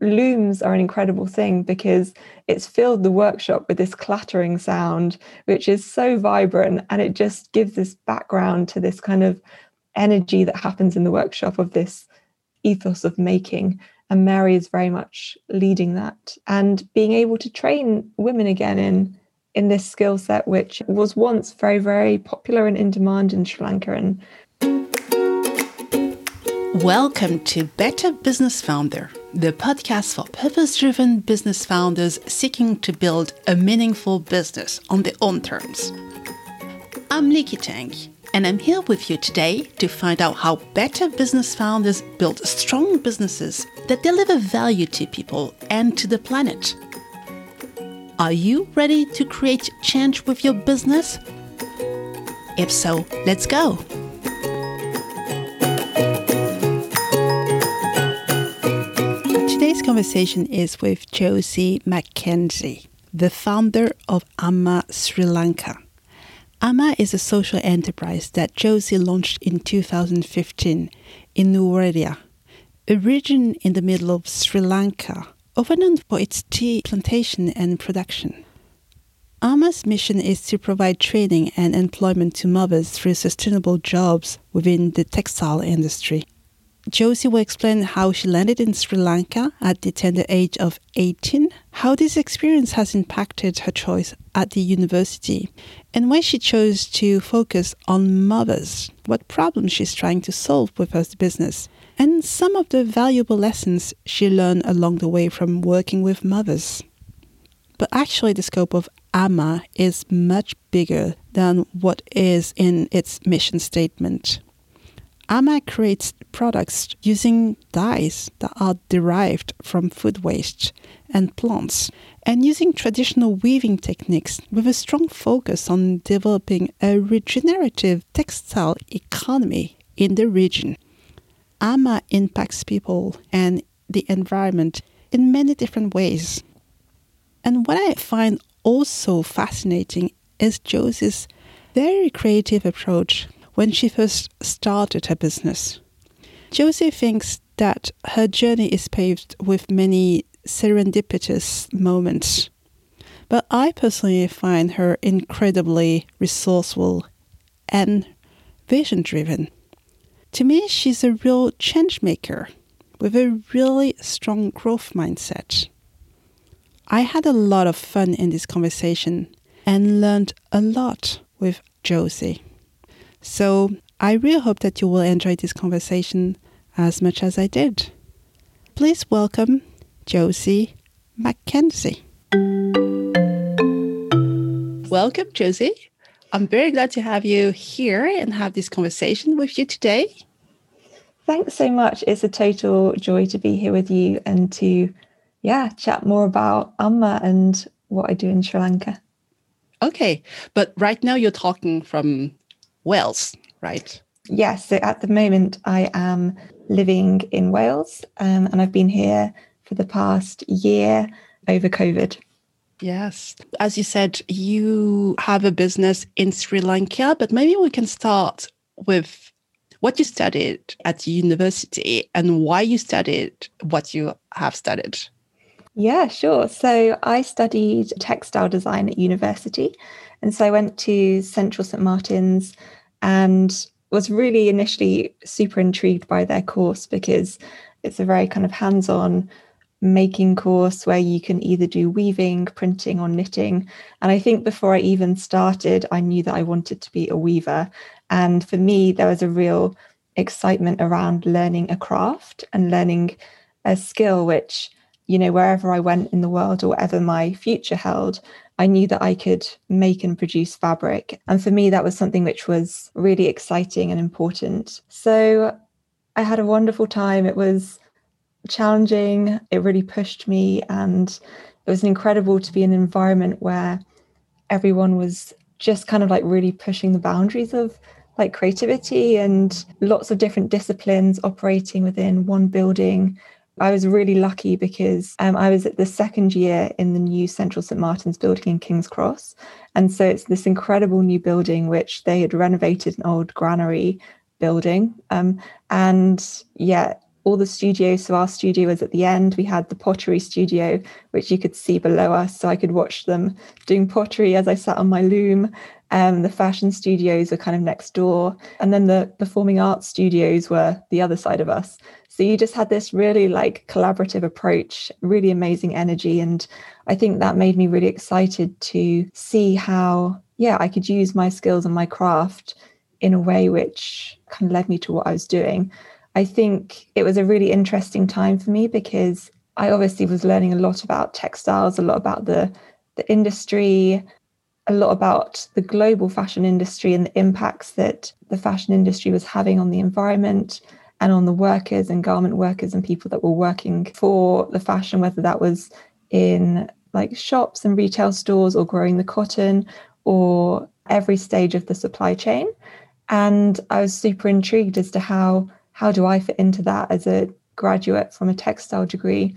looms are an incredible thing because it's filled the workshop with this clattering sound, which is so vibrant and it just gives this background to this kind of energy that happens in the workshop of this ethos of making. And Mary is very much leading that and being able to train women again in in this skill set, which was once very, very popular and in demand in Sri Lanka and Welcome to Better Business Founder, the podcast for purpose driven business founders seeking to build a meaningful business on their own terms. I'm Likki Tang, and I'm here with you today to find out how better business founders build strong businesses that deliver value to people and to the planet. Are you ready to create change with your business? If so, let's go. Conversation is with Josie McKenzie, the founder of Amma Sri Lanka. Amma is a social enterprise that Josie launched in 2015 in Nuwara, a region in the middle of Sri Lanka, known for its tea plantation and production. Amma's mission is to provide training and employment to mothers through sustainable jobs within the textile industry. Josie will explain how she landed in Sri Lanka at the tender age of 18, how this experience has impacted her choice at the university, and why she chose to focus on mothers, what problems she's trying to solve with her business, and some of the valuable lessons she learned along the way from working with mothers. But actually, the scope of Amma is much bigger than what is in its mission statement. Amma creates products using dyes that are derived from food waste and plants, and using traditional weaving techniques with a strong focus on developing a regenerative textile economy in the region. Amma impacts people and the environment in many different ways. And what I find also fascinating is Josie's very creative approach when she first started her business. Josie thinks that her journey is paved with many serendipitous moments. But I personally find her incredibly resourceful and vision driven. To me, she's a real change maker with a really strong growth mindset. I had a lot of fun in this conversation and learned a lot with Josie. So I really hope that you will enjoy this conversation as much as I did. Please welcome Josie McKenzie. Welcome, Josie. I'm very glad to have you here and have this conversation with you today. Thanks so much. It's a total joy to be here with you and to, yeah, chat more about Amma and what I do in Sri Lanka. Okay, but right now you're talking from Wales, right? Yes. So at the moment, I am living in Wales um, and I've been here for the past year over COVID. Yes. As you said, you have a business in Sri Lanka, but maybe we can start with what you studied at university and why you studied what you have studied. Yeah, sure. So I studied textile design at university. And so I went to Central St. Martin's and was really initially super intrigued by their course because it's a very kind of hands on making course where you can either do weaving, printing, or knitting. And I think before I even started, I knew that I wanted to be a weaver. And for me, there was a real excitement around learning a craft and learning a skill, which, you know, wherever I went in the world or whatever my future held, I knew that I could make and produce fabric. And for me, that was something which was really exciting and important. So I had a wonderful time. It was challenging, it really pushed me. And it was incredible to be in an environment where everyone was just kind of like really pushing the boundaries of like creativity and lots of different disciplines operating within one building I was really lucky because um, I was at the second year in the new Central St Martin's building in King's Cross. And so it's this incredible new building, which they had renovated an old granary building. Um, and yeah, all the studios. So our studio was at the end. We had the pottery studio, which you could see below us. So I could watch them doing pottery as I sat on my loom. Um, the fashion studios were kind of next door. And then the performing arts studios were the other side of us. So you just had this really like collaborative approach, really amazing energy. And I think that made me really excited to see how, yeah, I could use my skills and my craft in a way which kind of led me to what I was doing. I think it was a really interesting time for me because I obviously was learning a lot about textiles, a lot about the, the industry, a lot about the global fashion industry and the impacts that the fashion industry was having on the environment and on the workers and garment workers and people that were working for the fashion, whether that was in like shops and retail stores or growing the cotton or every stage of the supply chain. And I was super intrigued as to how how do I fit into that as a graduate from a textile degree?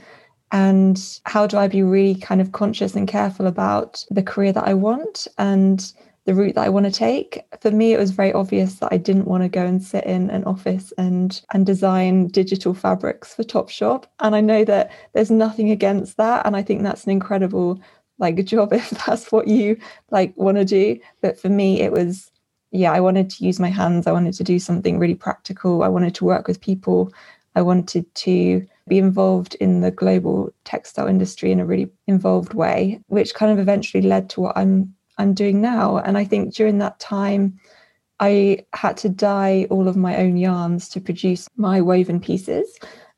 And how do I be really kind of conscious and careful about the career that I want and the route that I want to take? For me, it was very obvious that I didn't want to go and sit in an office and and design digital fabrics for Topshop. And I know that there's nothing against that. And I think that's an incredible like job if that's what you like want to do. But for me, it was yeah, I wanted to use my hands. I wanted to do something really practical. I wanted to work with people. I wanted to be involved in the global textile industry in a really involved way, which kind of eventually led to what I'm I'm doing now. And I think during that time, I had to dye all of my own yarns to produce my woven pieces.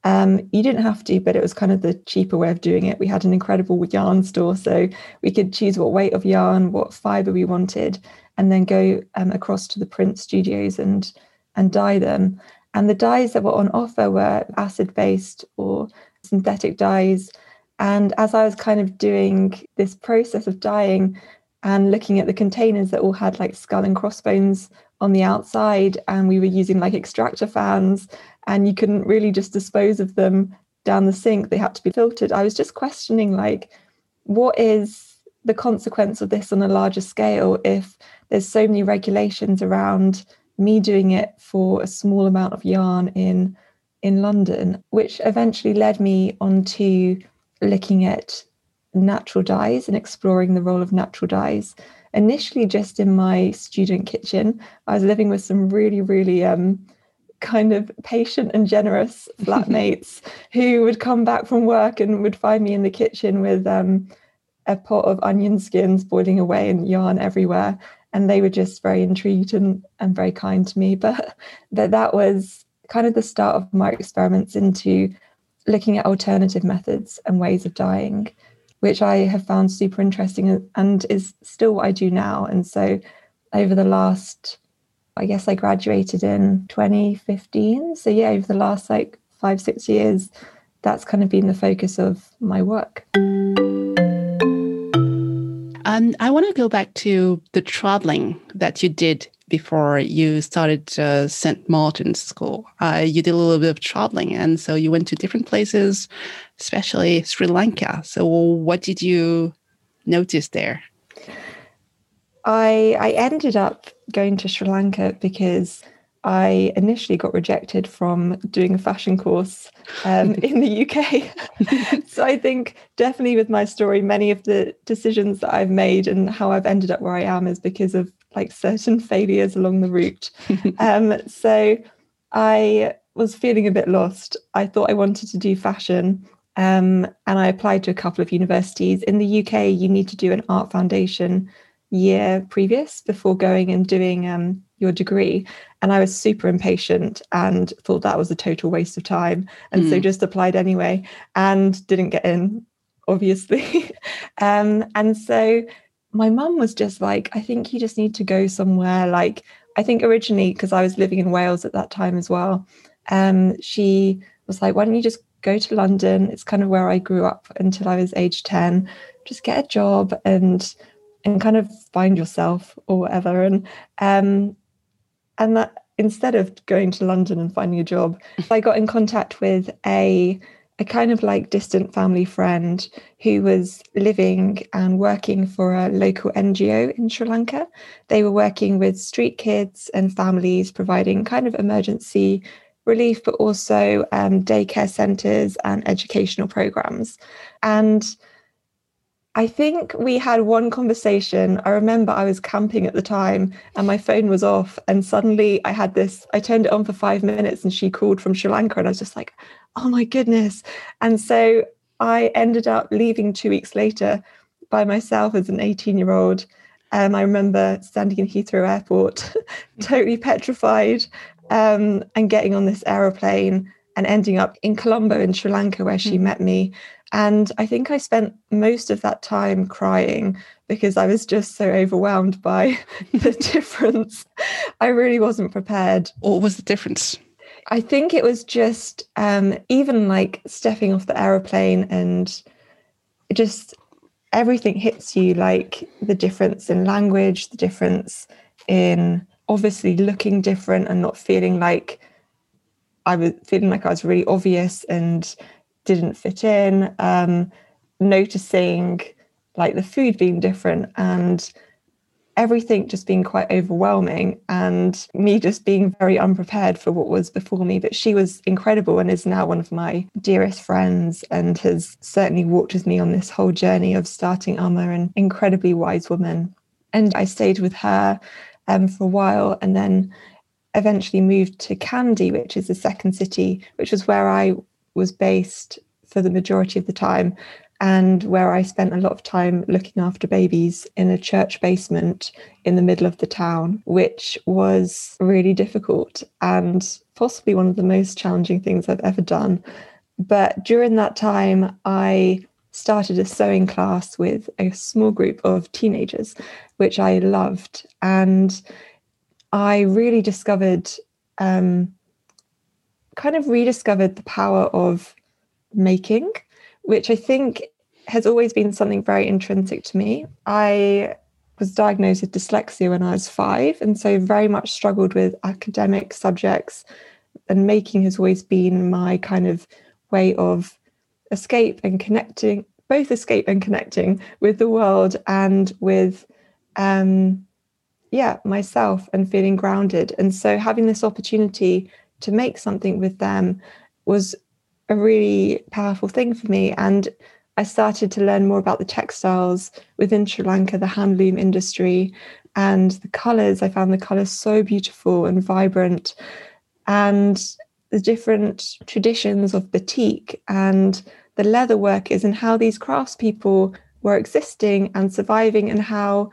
Um, you didn't have to, but it was kind of the cheaper way of doing it. We had an incredible yarn store, so we could choose what weight of yarn, what fiber we wanted, and then go um, across to the print studios and and dye them. And the dyes that were on offer were acid based or synthetic dyes. And as I was kind of doing this process of dyeing and looking at the containers that all had like skull and crossbones on the outside, and we were using like extractor fans, and you couldn't really just dispose of them down the sink, they had to be filtered. I was just questioning like, what is the consequence of this on a larger scale if there's so many regulations around me doing it for a small amount of yarn in in London, which eventually led me onto looking at natural dyes and exploring the role of natural dyes. Initially, just in my student kitchen, I was living with some really, really um, kind of patient and generous flatmates who would come back from work and would find me in the kitchen with um, a pot of onion skins boiling away and yarn everywhere and they were just very intrigued and, and very kind to me. But that that was kind of the start of my experiments into looking at alternative methods and ways of dying, which I have found super interesting and is still what I do now. And so over the last, I guess I graduated in 2015. So yeah, over the last like five, six years, that's kind of been the focus of my work. Um, I want to go back to the traveling that you did before you started uh, St. Martin's School. Uh, you did a little bit of traveling, and so you went to different places, especially Sri Lanka. So, what did you notice there? I I ended up going to Sri Lanka because I initially got rejected from doing a fashion course um, in the UK. so I think definitely with my story, many of the decisions that I've made and how I've ended up where I am is because of like certain failures along the route. um, so I was feeling a bit lost. I thought I wanted to do fashion. Um, and I applied to a couple of universities. In the UK, you need to do an art foundation year previous before going and doing um, your degree. And I was super impatient and thought that was a total waste of time. And mm. so just applied anyway and didn't get in, obviously. um, and so my mum was just like, I think you just need to go somewhere. Like, I think originally, because I was living in Wales at that time as well, um, she was like, why don't you just go to London? It's kind of where I grew up until I was age 10. Just get a job and and kind of find yourself or whatever. And um, and that instead of going to London and finding a job, I got in contact with a a kind of like distant family friend who was living and working for a local NGO in Sri Lanka. They were working with street kids and families, providing kind of emergency relief, but also um, daycare centres and educational programs. And I think we had one conversation. I remember I was camping at the time and my phone was off. And suddenly I had this, I turned it on for five minutes and she called from Sri Lanka. And I was just like, oh my goodness. And so I ended up leaving two weeks later by myself as an 18 year old. Um, I remember standing in Heathrow Airport, totally petrified, um, and getting on this aeroplane and ending up in Colombo in Sri Lanka, where she mm. met me. And I think I spent most of that time crying because I was just so overwhelmed by the difference. I really wasn't prepared. What was the difference? I think it was just um, even like stepping off the aeroplane and just everything hits you like the difference in language, the difference in obviously looking different and not feeling like I was feeling like I was really obvious and didn't fit in, um, noticing like the food being different and everything just being quite overwhelming and me just being very unprepared for what was before me. But she was incredible and is now one of my dearest friends and has certainly walked with me on this whole journey of starting Amma, an incredibly wise woman. And I stayed with her um, for a while and then eventually moved to Kandy, which is the second city, which was where I was based for the majority of the time and where I spent a lot of time looking after babies in a church basement in the middle of the town, which was really difficult and possibly one of the most challenging things I've ever done. But during that time, I started a sewing class with a small group of teenagers, which I loved. And I really discovered, um, kind of rediscovered the power of making, which I think has always been something very intrinsic to me. I was diagnosed with dyslexia when I was five, and so very much struggled with academic subjects. And making has always been my kind of way of escape and connecting, both escape and connecting with the world and with, um, yeah, myself and feeling grounded. And so having this opportunity to make something with them was a really powerful thing for me. And I started to learn more about the textiles within Sri Lanka, the handloom industry, and the colors. I found the colors so beautiful and vibrant, and the different traditions of batik and the leather workers, and how these craftspeople were existing and surviving, and how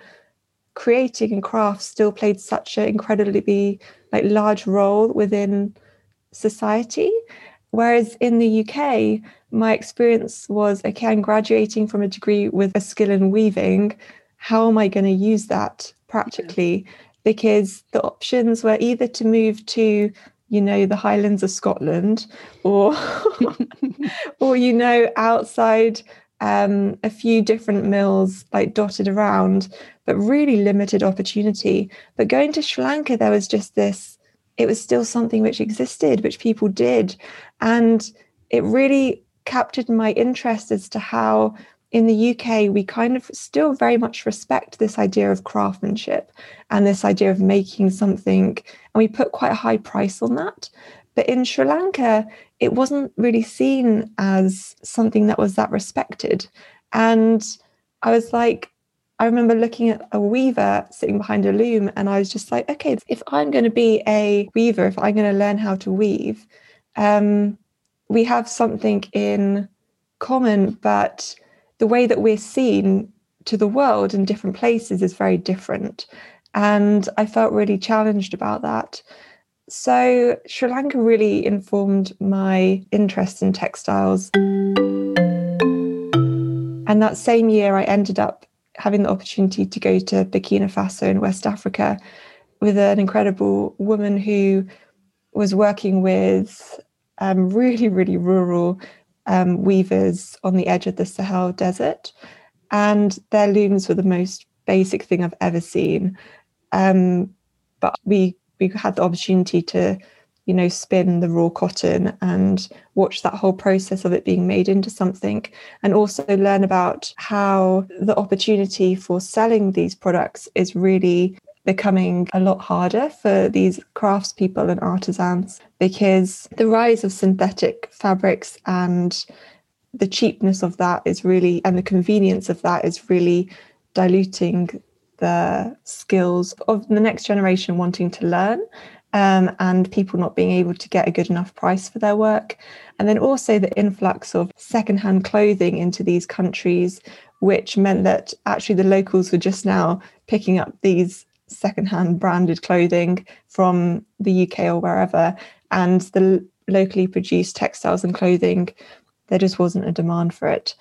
creating and craft still played such an incredibly like large role within society Whereas in the UK, my experience was okay, I'm graduating from a degree with a skill in weaving. How am I going to use that practically? Because the options were either to move to, you know, the Highlands of Scotland or, or you know, outside um, a few different mills like dotted around, but really limited opportunity. But going to Sri Lanka, there was just this it was still something which existed, which people did. And it really captured my interest as to how in the UK we kind of still very much respect this idea of craftsmanship and this idea of making something, and we put quite a high price on that. But in Sri Lanka, it wasn't really seen as something that was that respected. And I was like, I remember looking at a weaver sitting behind a loom, and I was just like, okay, if I'm going to be a weaver, if I'm going to learn how to weave, um, we have something in common, but the way that we're seen to the world in different places is very different. And I felt really challenged about that. So Sri Lanka really informed my interest in textiles. And that same year, I ended up having the opportunity to go to Burkina Faso in West Africa with an incredible woman who was working with um, really, really rural um, weavers on the edge of the Sahel Desert. And their looms were the most basic thing I've ever seen. Um, but we we had the opportunity to you know, spin the raw cotton and watch that whole process of it being made into something, and also learn about how the opportunity for selling these products is really becoming a lot harder for these craftspeople and artisans because the rise of synthetic fabrics and the cheapness of that is really and the convenience of that is really diluting the skills of the next generation wanting to learn um, and people not being able to get a good enough price for their work. And then also the influx of secondhand clothing into these countries, which meant that actually the locals were just now picking up these secondhand branded clothing from the UK or wherever. And the locally produced textiles and clothing, there just wasn't a demand for it.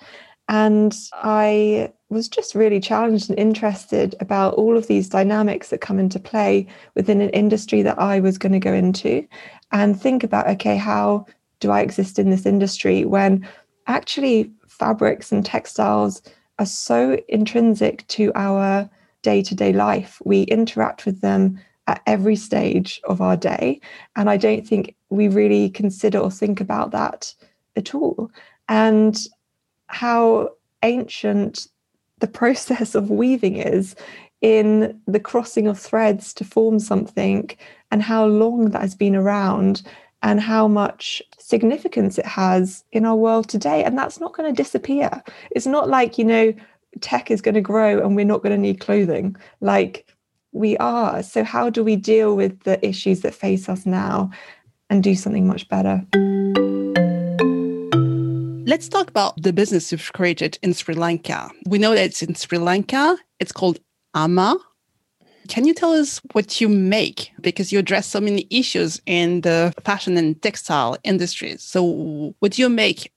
And I was just really challenged and interested about all of these dynamics that come into play within an industry that I was going to go into and think about okay, how do I exist in this industry when actually fabrics and textiles are so intrinsic to our day to day life? We interact with them at every stage of our day. And I don't think we really consider or think about that at all. And how ancient the process of weaving is in the crossing of threads to form something and how long that has been around and how much significance it has in our world today. And that's not going to disappear. It's not like you know tech is going to grow and we're not going to need clothing. Like we are. So how do we deal with the issues that face us now and do something much better Let's talk about the business you've created in Sri Lanka. We know that it's in Sri Lanka. It's called Amma. Can you tell us what you make? Because you address so many issues in the fashion and textile industries. So, what do you make?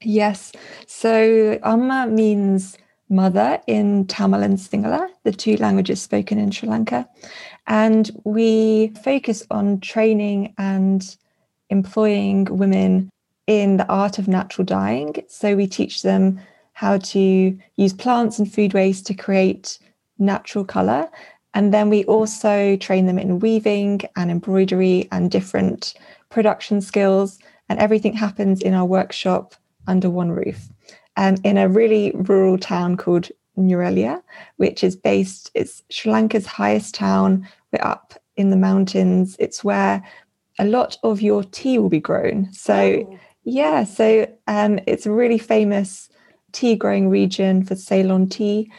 Yes. So, Amma means mother in Tamil and Sinhala, the two languages spoken in Sri Lanka. And we focus on training and employing women in the art of natural dyeing. So we teach them how to use plants and food waste to create natural color. And then we also train them in weaving and embroidery and different production skills. And everything happens in our workshop under one roof. Um, in a really rural town called Nuwara, which is based, it's Sri Lanka's highest town. We're up in the mountains. It's where a lot of your tea will be grown. So oh. Yeah, so um, it's a really famous tea growing region for Ceylon tea.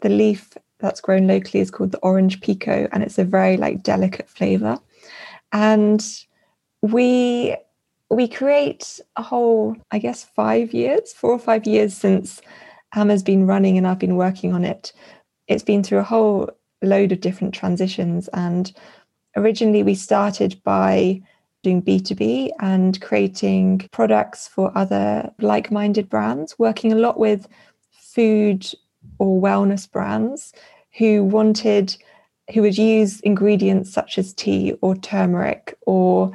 The leaf that's grown locally is called the orange pekoe, and it's a very like delicate flavor. And we we create a whole, I guess, five years, four or five years since Amma's been running and I've been working on it. It's been through a whole load of different transitions. And originally, we started by doing B2B and creating products for other like minded brands, working a lot with food or wellness brands who wanted, who would use ingredients such as tea or turmeric or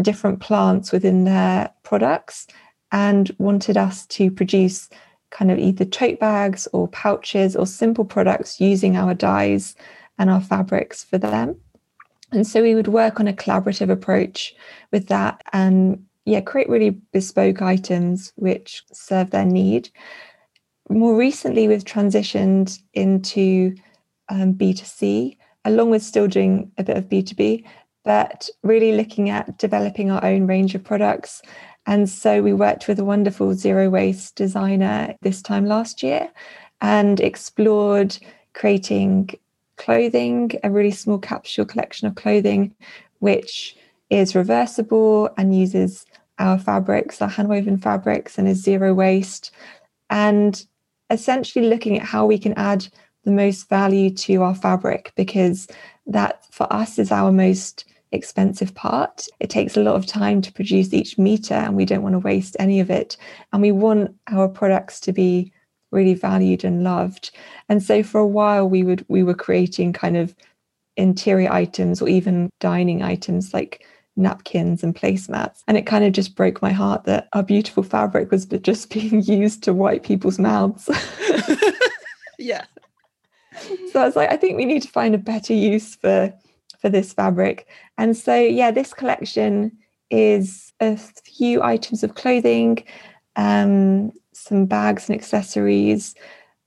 different plants within their products and wanted us to produce kind of either tote bags or pouches or simple products using our dyes and our fabrics for them. And so we would work on a collaborative approach with that and yeah, create really bespoke items which serve their need. More recently, we've transitioned into um, B2C, along with still doing a bit of B2B, but really looking at developing our own range of products. And so we worked with a wonderful zero waste designer this time last year and explored creating clothing, a really small capsule collection of clothing, which is reversible and uses our fabrics, our handwoven fabrics, and is zero waste. And essentially looking at how we can add the most value to our fabric because that for us is our most expensive part. It takes a lot of time to produce each meter, and we don't want to waste any of it. And we want our products to be really valued and loved. And so for a while we would we were creating kind of interior items or even dining items like napkins and placemats. And it kind of just broke my heart that our beautiful fabric was just being used to wipe people's mouths. yeah. So I was like, I think we need to find a better use for for this fabric. And so yeah, this collection is a few items of clothing, um, some bags and accessories,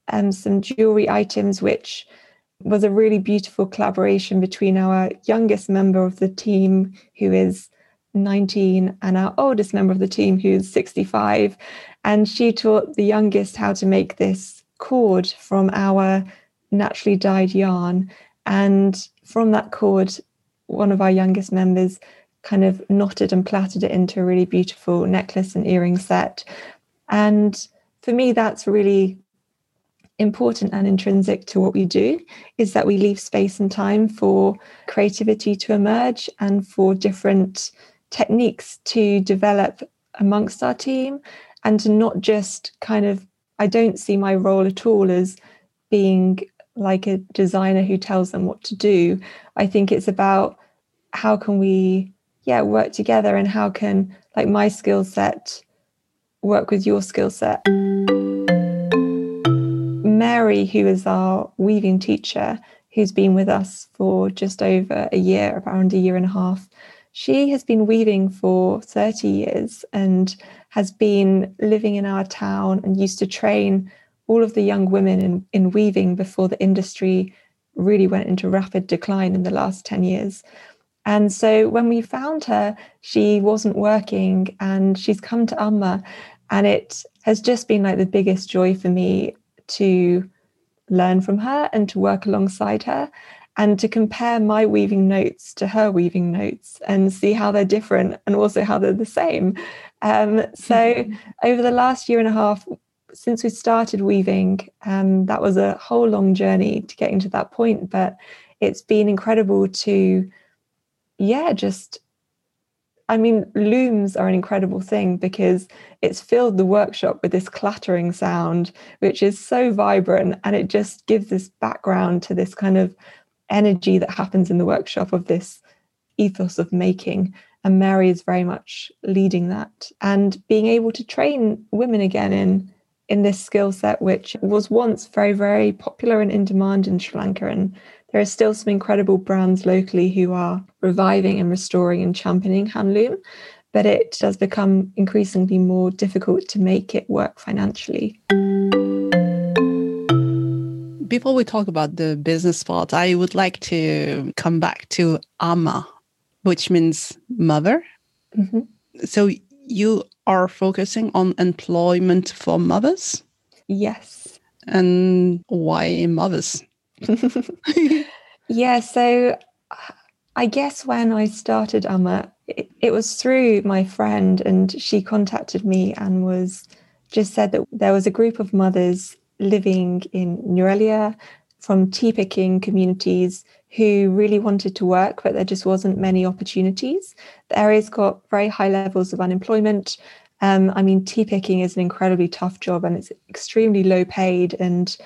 um, some jewelry items which was a really beautiful collaboration between our youngest member of the team, who is 19, and our oldest member of the team, who's 65. And she taught the youngest how to make this cord from our naturally dyed yarn. And from that cord, one of our youngest members kind of knotted and plaited it into a really beautiful necklace and earring set. And for me, that's really important and intrinsic to what we do is that we leave space and time for creativity to emerge and for different techniques to develop amongst our team and to not just kind of I don't see my role at all as being like a designer who tells them what to do. I think it's about how can we yeah work together and how can like my skill set work with your skill set. Mary, who is our weaving teacher, who's been with us for just over a year, around a year and a half, she has been weaving for 30 years and has been living in our town and used to train all of the young women in, in weaving before the industry really went into rapid decline in the last 10 years. And so when we found her, she wasn't working and she's come to Amma. And it has just been like the biggest joy for me to learn from her and to work alongside her and to compare my weaving notes to her weaving notes and see how they're different and also how they're the same. Um, so, over the last year and a half, since we started weaving, um, that was a whole long journey to getting to that point, but it's been incredible to, yeah, just I mean, looms are an incredible thing because it's filled the workshop with this clattering sound, which is so vibrant and it just gives this background to this kind of energy that happens in the workshop of this ethos of making. And Mary is very much leading that and being able to train women again in in this skill set, which was once very, very popular and in demand in Sri Lanka and there are still some incredible brands locally who are reviving and restoring and championing handloom, but it does become increasingly more difficult to make it work financially. Before we talk about the business part, I would like to come back to Amma, which means mother. Mm-hmm. So you are focusing on employment for mothers? Yes. And why mothers? yeah, so I guess when I started Amma, it, it, was through my friend, and she contacted me and was just said that there was a group of mothers living in Nuwara from tea picking communities who really wanted to work, but there just wasn't many opportunities. The area's got very high levels of unemployment. Um, I mean, tea picking is an incredibly tough job and it's extremely low paid and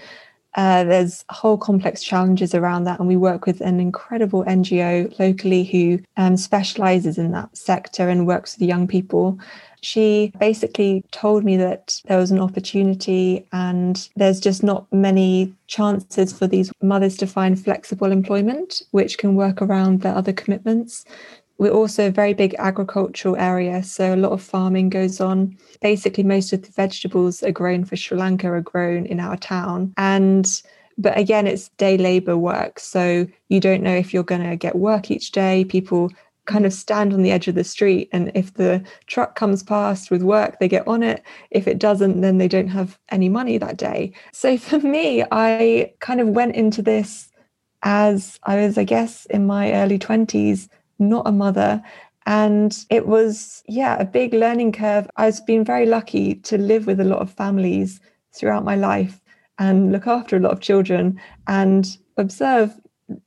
uh, there's whole complex challenges around that, and we work with an incredible NGO locally who um, specializes in that sector and works with young people. She basically told me that there was an opportunity, and there's just not many chances for these mothers to find flexible employment, which can work around their other commitments. We're also a very big agricultural area, so a lot of farming goes on. Basically, most of the vegetables are grown for Sri Lanka are grown in our town. And but again, it's day labor work. So you don't know if you're going to get work each day. People kind of stand on the edge of the street. And if the truck comes past with work, they get on it. If it doesn't, then they don't have any money that day. So for me, I kind of went into this as I was, I guess, in my early 20s not a mother. And it was, yeah, a big learning curve. I've been very lucky to live with a lot of families throughout my life and look after a lot of children and observe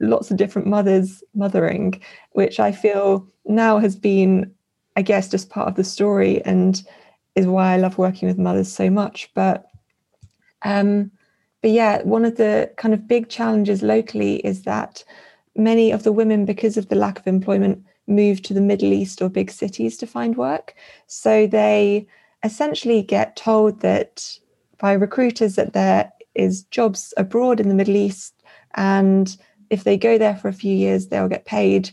lots of different mothers mothering, which I feel now has been, I guess, just part of the story and is why I love working with mothers so much. But um, but yeah, one of the kind of big challenges locally is that many of the women, because of the lack of employment, move to the Middle East or big cities to find work. So they essentially get told that by recruiters that there is jobs abroad in the Middle East, and if they go there for a few years, they'll get paid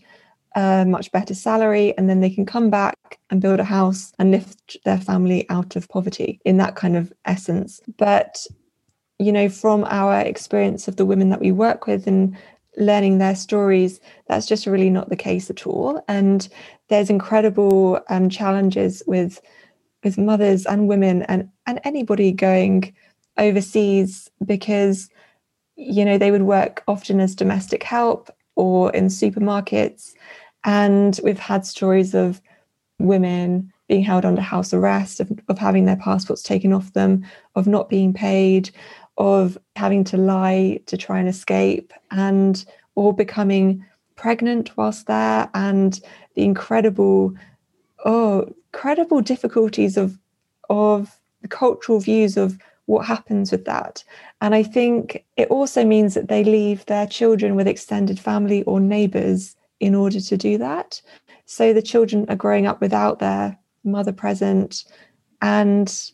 a much better salary, and then they can come back and build a house and lift their family out of poverty in that kind of essence. But you know, from our experience of the women that we work with and learning their stories, that's just really not the case at all. And there's incredible um, challenges with with mothers and women and and anybody going overseas because you know they would work often as domestic help or in supermarkets and we've had stories of women being held under house arrest of, of having their passports taken off them of not being paid of having to lie to try and escape and or becoming pregnant whilst there and the incredible oh incredible difficulties of of the cultural views of what happens with that. And i think it also means that they leave their children with extended family or neighbors in order to do that. So the children are growing up without their mother present and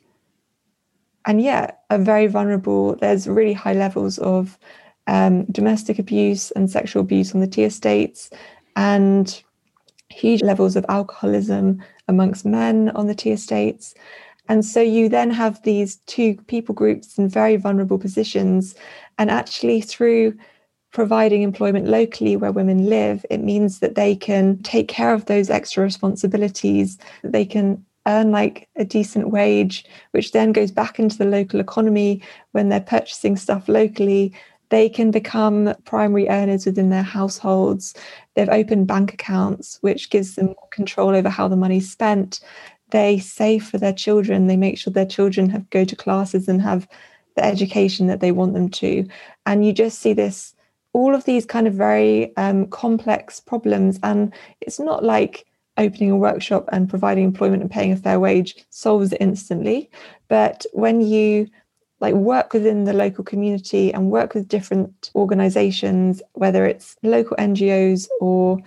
and yeah, are very vulnerable. There's really high levels of um, domestic abuse and sexual abuse on the tea estates, and huge levels of alcoholism amongst men on the tea estates. And so you then have these two people groups in very vulnerable positions. And actually, through providing employment locally where women live, it means that they can take care of those extra responsibilities, that they can earn like a decent wage, which then goes back into the local economy when they're purchasing stuff locally. They can become primary earners within their households. They've opened bank accounts, which gives them control over how the money's spent. They save for their children. They make sure their children have go to classes and have the education that they want them to. And you just see this, all of these kind of very um, complex problems. And it's not like opening a workshop and providing employment and paying a fair wage solves it instantly. But when you like work within the local community and work with different organizations, whether it's local NGOs or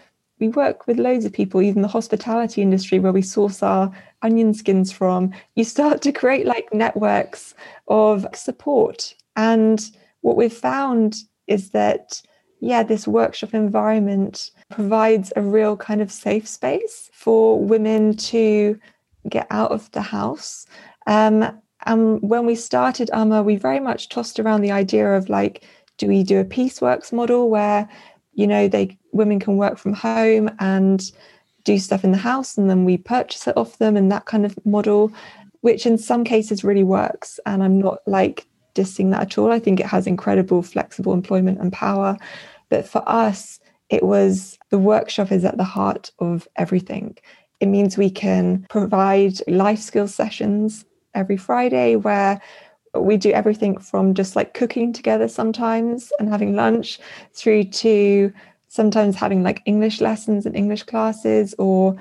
we work with loads of people, even the hospitality industry where we source our onion skins from, you start to create like networks of support. And what we've found is that, yeah, this workshop environment provides a real kind of safe space for women to get out of the house. Um, and when we started Amma, we very much tossed around the idea of like, do we do a pieceworks model where, you know, they women can work from home and do stuff in the house and then we purchase it off them and that kind of model, which in some cases really works. And I'm not like dissing that at all. I think it has incredible flexible employment and power. But for us, it was the workshop is at the heart of everything. It means we can provide life skills sessions every Friday where we do everything from just like cooking together sometimes and having lunch through to sometimes having like English lessons and English classes or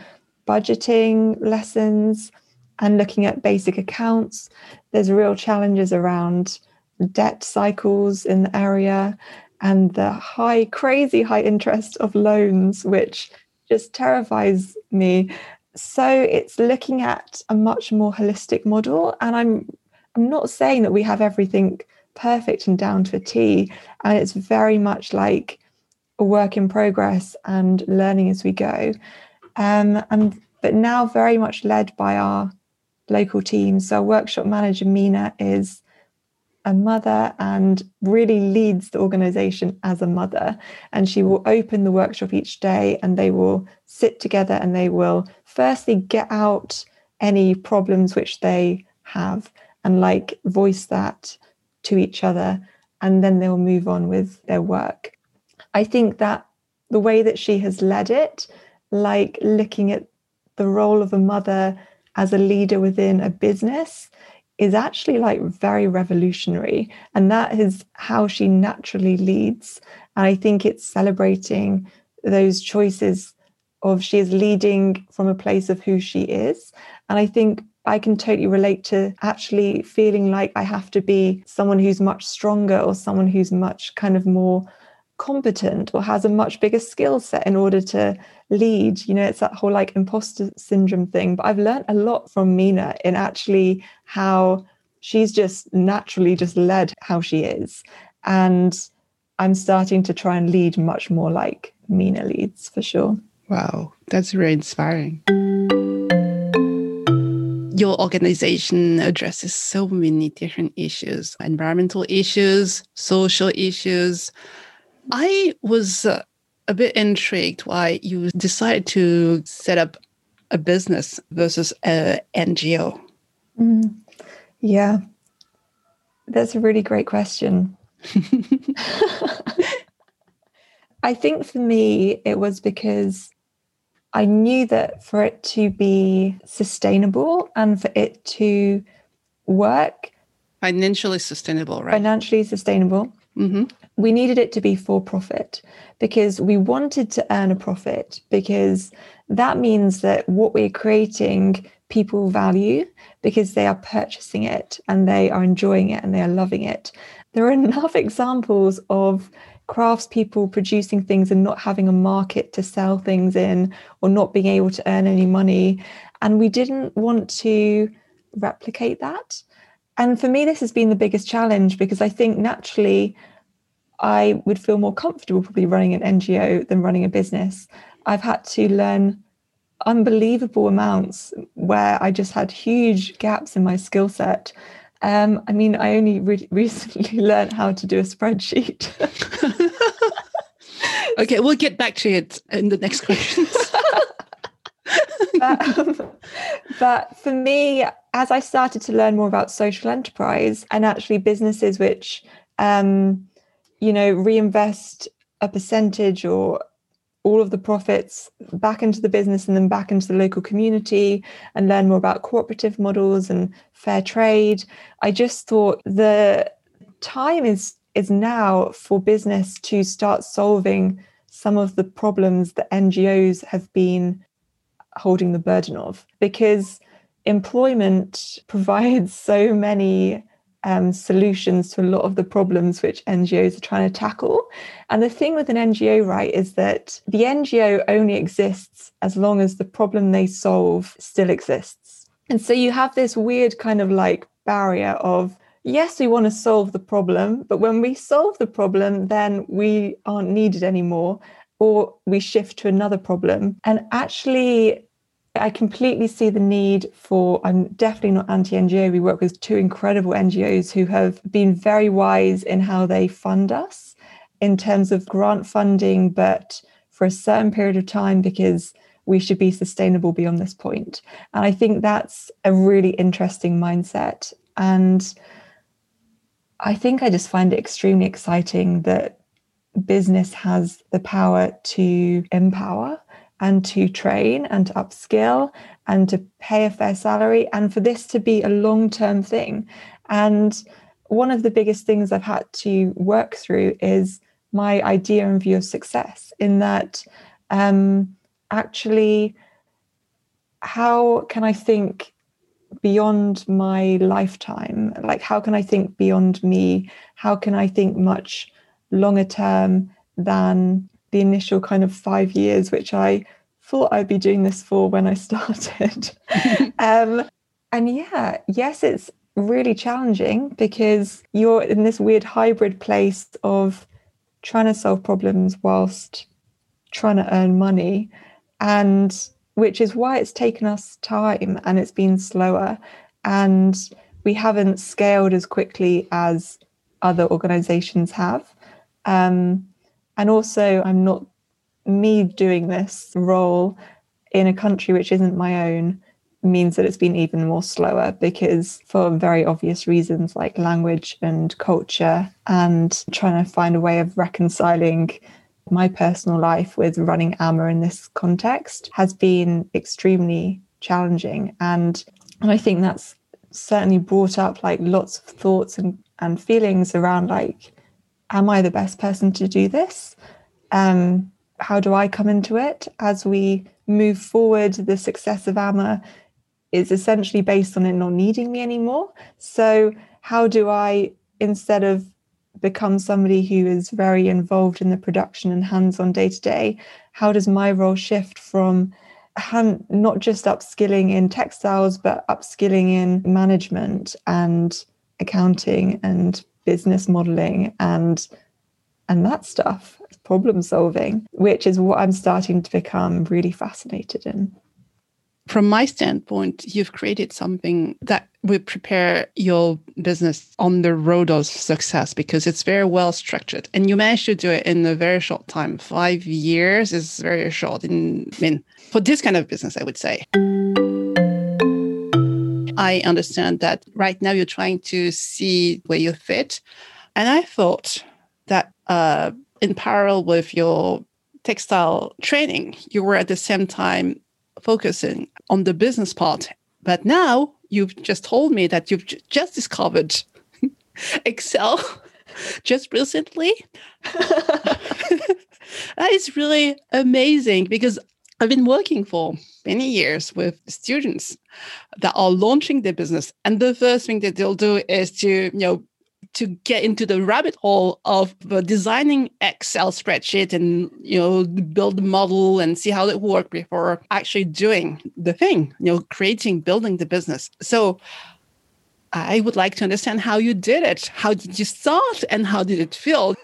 budgeting lessons and looking at basic accounts. There's real challenges around debt cycles in the area and the high, crazy high interest of loans, which just terrifies me. So it's looking at a much more holistic model. And I'm I'm not saying that we have everything perfect and down to a T. And it's very much like a work in progress and learning as we go. Um, and but now very much led by our local teams. So our workshop manager Mina is a mother and really leads the organization as a mother. And she will open the workshop each day and they will sit together and they will firstly get out any problems which they have and like voice that to each other. And then they'll move on with their work. I think that the way that she has led it, like looking at the role of a mother as a leader within a business is actually like very revolutionary. And that is how she naturally leads. And I think it's celebrating those choices of she is leading from a place of who she is. And I think I can totally relate to actually feeling like I have to be someone who's much stronger or someone who's much kind of more competent or has a much bigger skill set in order to lead. You know it's that whole like imposter syndrome thing. But i've learned a lot from mina in actually how she's just naturally just led how she is. And i'm starting to try and lead much more like mina leads for sure. Wow. That's very inspiring. Your organization addresses so many different issues environmental issues, social issues. I was uh, a bit intrigued why you decided to set up a business versus an NGO. Mm, yeah, that's a really great question. I think for me, it was because I knew that for it to be sustainable and for it to work, financially sustainable, right? Financially sustainable. Mm-hmm. We needed it to be for profit because we wanted to earn a profit because that means that what we're creating people value because they are purchasing it and they are enjoying it and they are loving it. There are enough examples of craftspeople producing things and not having a market to sell things in or not being able to earn any money. And we didn't want to replicate that. And for me, this has been the biggest challenge because I think naturally I would feel more comfortable probably running an NGO than running a business. I've had to learn unbelievable amounts where I just had huge gaps in my skill set um, I mean, I only re- recently learned how to do a spreadsheet. okay, we'll get back to it in the next questions. but, um, but for me, as I started to learn more about social enterprise and actually businesses which, um, you know, reinvest a percentage or all of the profits back into the business and then back into the local community and learn more about cooperative models and fair trade. I just thought the time is is now for business to start solving some of the problems that NGOs have been holding the burden of because employment provides so many um, solutions to a lot of the problems which NGOs are trying to tackle. And the thing with an NGO, right, is that the NGO only exists as long as the problem they solve still exists. And so you have this weird kind of like barrier of, yes, we want to solve the problem, but when we solve the problem, then we aren't needed anymore or we shift to another problem. And actually, I completely see the need for, I'm definitely not anti NGO. We work with two incredible NGOs who have been very wise in how they fund us in terms of grant funding, but for a certain period of time because we should be sustainable beyond this point. And I think that's a really interesting mindset. And I think I just find it extremely exciting that business has the power to empower and to train and to upskill and to pay a fair salary and for this to be a long term thing. And one of the biggest things I've had to work through is my idea and view of success, in that um, actually, how can I think beyond my lifetime? Like, how can I think beyond me? How can I think much longer term than the initial kind of five years, which I thought I'd be doing this for when I started. um, and yeah, yes, it's really challenging because you're in this weird hybrid place of trying to solve problems whilst trying to earn money. And which is why it's taken us time and it's been slower. And we haven't scaled as quickly as other organizations have. Um, and also, I'm not me doing this role in a country which isn't my own means that it's been even more slower because for very obvious reasons like language and culture and trying to find a way of reconciling my personal life with running Amma in this context has been extremely challenging. And and I think that's certainly brought up like lots of thoughts and, and feelings around like am I the best person to do this? Um, how do I come into it? As we move forward, the success of Amma is essentially based on it not needing me anymore. So, how do I, instead of become somebody who is very involved in the production and hands on day to day, how does my role shift from hand, not just upskilling in textiles, but upskilling in management and accounting and business modeling and and that stuff problem solving which is what i'm starting to become really fascinated in from my standpoint, you've created something that will prepare your business on the road of success because it's very well structured. And you managed to do it in a very short time. Five years is very short in I mean for this kind of business, I would say. I understand that right now you're trying to see where you fit. And I thought that uh, in parallel with your textile training, you were at the same time focusing on the business part. But now you've just told me that you've j- just discovered Excel just recently. that is really amazing because I've been working for many years with students that are launching their business. And the first thing that they'll do is to, you know, to get into the rabbit hole of uh, designing Excel spreadsheet and you know build the model and see how it work before actually doing the thing, you know, creating, building the business. So I would like to understand how you did it. How did you start and how did it feel?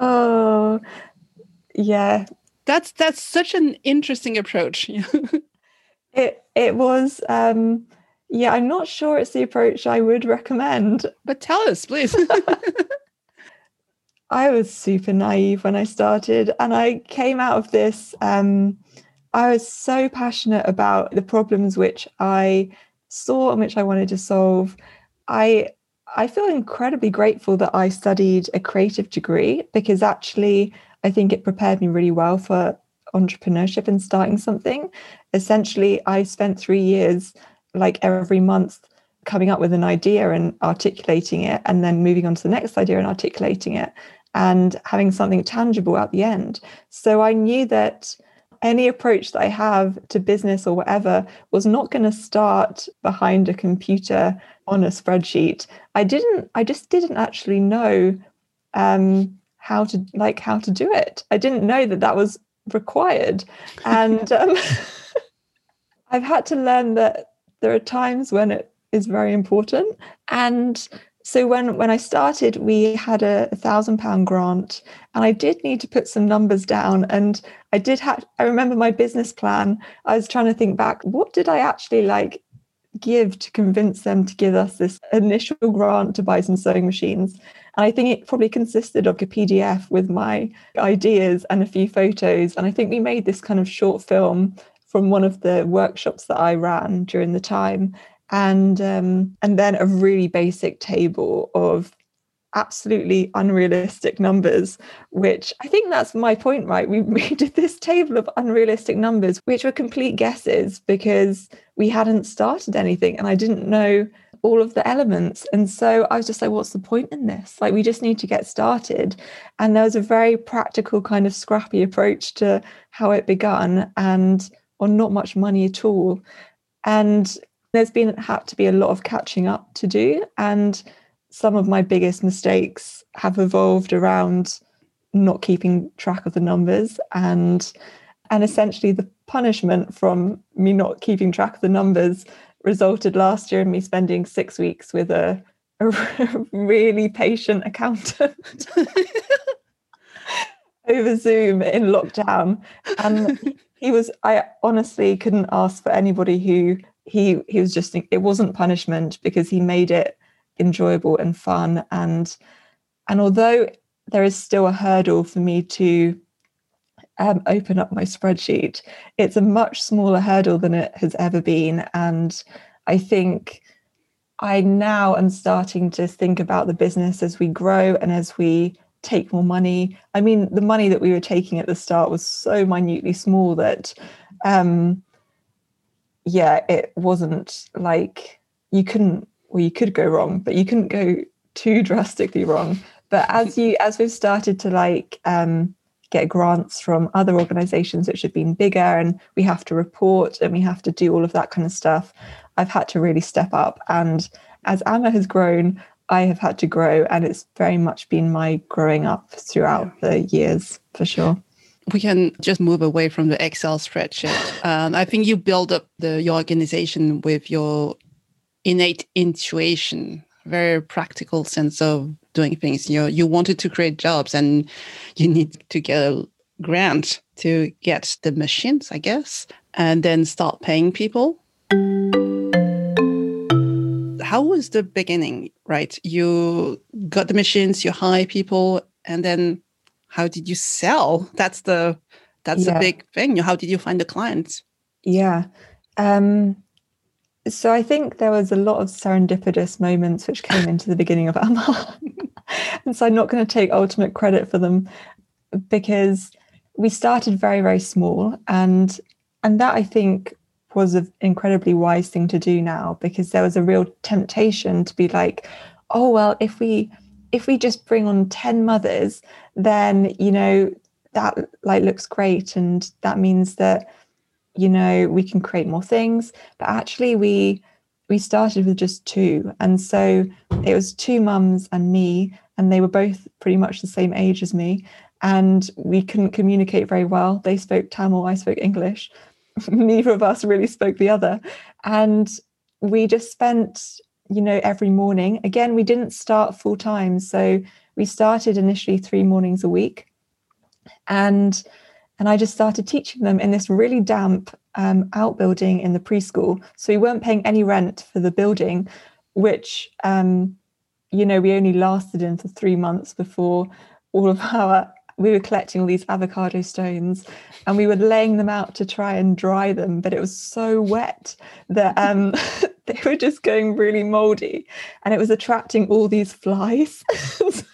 Oh, yeah. That's that's such an interesting approach. it it was um yeah, I'm not sure it's the approach I would recommend. But tell us, please. I was super naive when I started, and I came out of this. Um, I was so passionate about the problems which I saw and which I wanted to solve. I I feel incredibly grateful that I studied a creative degree because actually I think it prepared me really well for entrepreneurship and starting something. Essentially, I spent three years like every month coming up with an idea and articulating it and then moving on to the next idea and articulating it and having something tangible at the end so i knew that any approach that i have to business or whatever was not going to start behind a computer on a spreadsheet i didn't i just didn't actually know um, how to like how to do it i didn't know that that was required and um, i've had to learn that there are times when it is very important. And so when when I started, we had a, a thousand pound grant, and I did need to put some numbers down. And I did have. I remember my business plan. I was trying to think back. What did I actually like give to convince them to give us this initial grant to buy some sewing machines? And I think it probably consisted of a PDF with my ideas and a few photos. And I think we made this kind of short film from one of the workshops that I ran during the time, and um, and then a really basic table of absolutely unrealistic numbers, which I think that's my point, right? We, we did this table of unrealistic numbers, which were complete guesses because we hadn't started anything and I didn't know all of the elements. And so I was just like, what's the point in this? Like, we just need to get started. And there was a very practical, kind of scrappy approach to how it began. And on not much money at all. And there's been had to be a lot of catching up to do. And some of my biggest mistakes have evolved around not keeping track of the numbers and and essentially the punishment from me not keeping track of the numbers resulted last year in me spending six weeks with a, a really patient accountant over Zoom in lockdown. And he was i honestly couldn't ask for anybody who he he was just it wasn't punishment because he made it enjoyable and fun and and although there is still a hurdle for me to um, open up my spreadsheet it's a much smaller hurdle than it has ever been and i think i now am starting to think about the business as we grow and as we take more money. I mean, the money that we were taking at the start was so minutely small that, um, yeah, it wasn't like you couldn't, well, you could go wrong, but you couldn't go too drastically wrong. But as you, as we've started to like um, get grants from other organizations which have been bigger and we have to report and we have to do all of that kind of stuff, I've had to really step up. And as Amma has grown, I have had to grow, and it's very much been my growing up throughout the years for sure. We can just move away from the Excel spreadsheet. Um, I think you build up the your organization with your innate intuition, very practical sense of doing things. You know, you wanted to create jobs, and you need to get a grant to get the machines, I guess. and then start paying people. How was the beginning, right? You got the machines, you hire people, and then how did you sell? That's the that's yeah. the big thing. How did you find the clients? Yeah. Um, so I think there was a lot of serendipitous moments which came into the beginning of Amma. and so I'm not going to take ultimate credit for them because we started very, very small and and that I think was an incredibly wise thing to do now because there was a real temptation to be like, oh well, if we if we just bring on 10 mothers, then you know that like looks great and that means that you know we can create more things. But actually we we started with just two. And so it was two mums and me and they were both pretty much the same age as me. And we couldn't communicate very well. They spoke tamil i spoke english. Neither of us really spoke the other. And we just spent you know every morning. Again we didn't start full time. So we started initially three mornings a week. And and I just started teaching them in this really damp um, outbuilding in the preschool. So we weren't paying any rent for the building, which um, you know we only lasted in for three months before all of our we were collecting all these avocado stones and we were laying them out to try and dry them but it was so wet that um, they were just going really moldy and it was attracting all these flies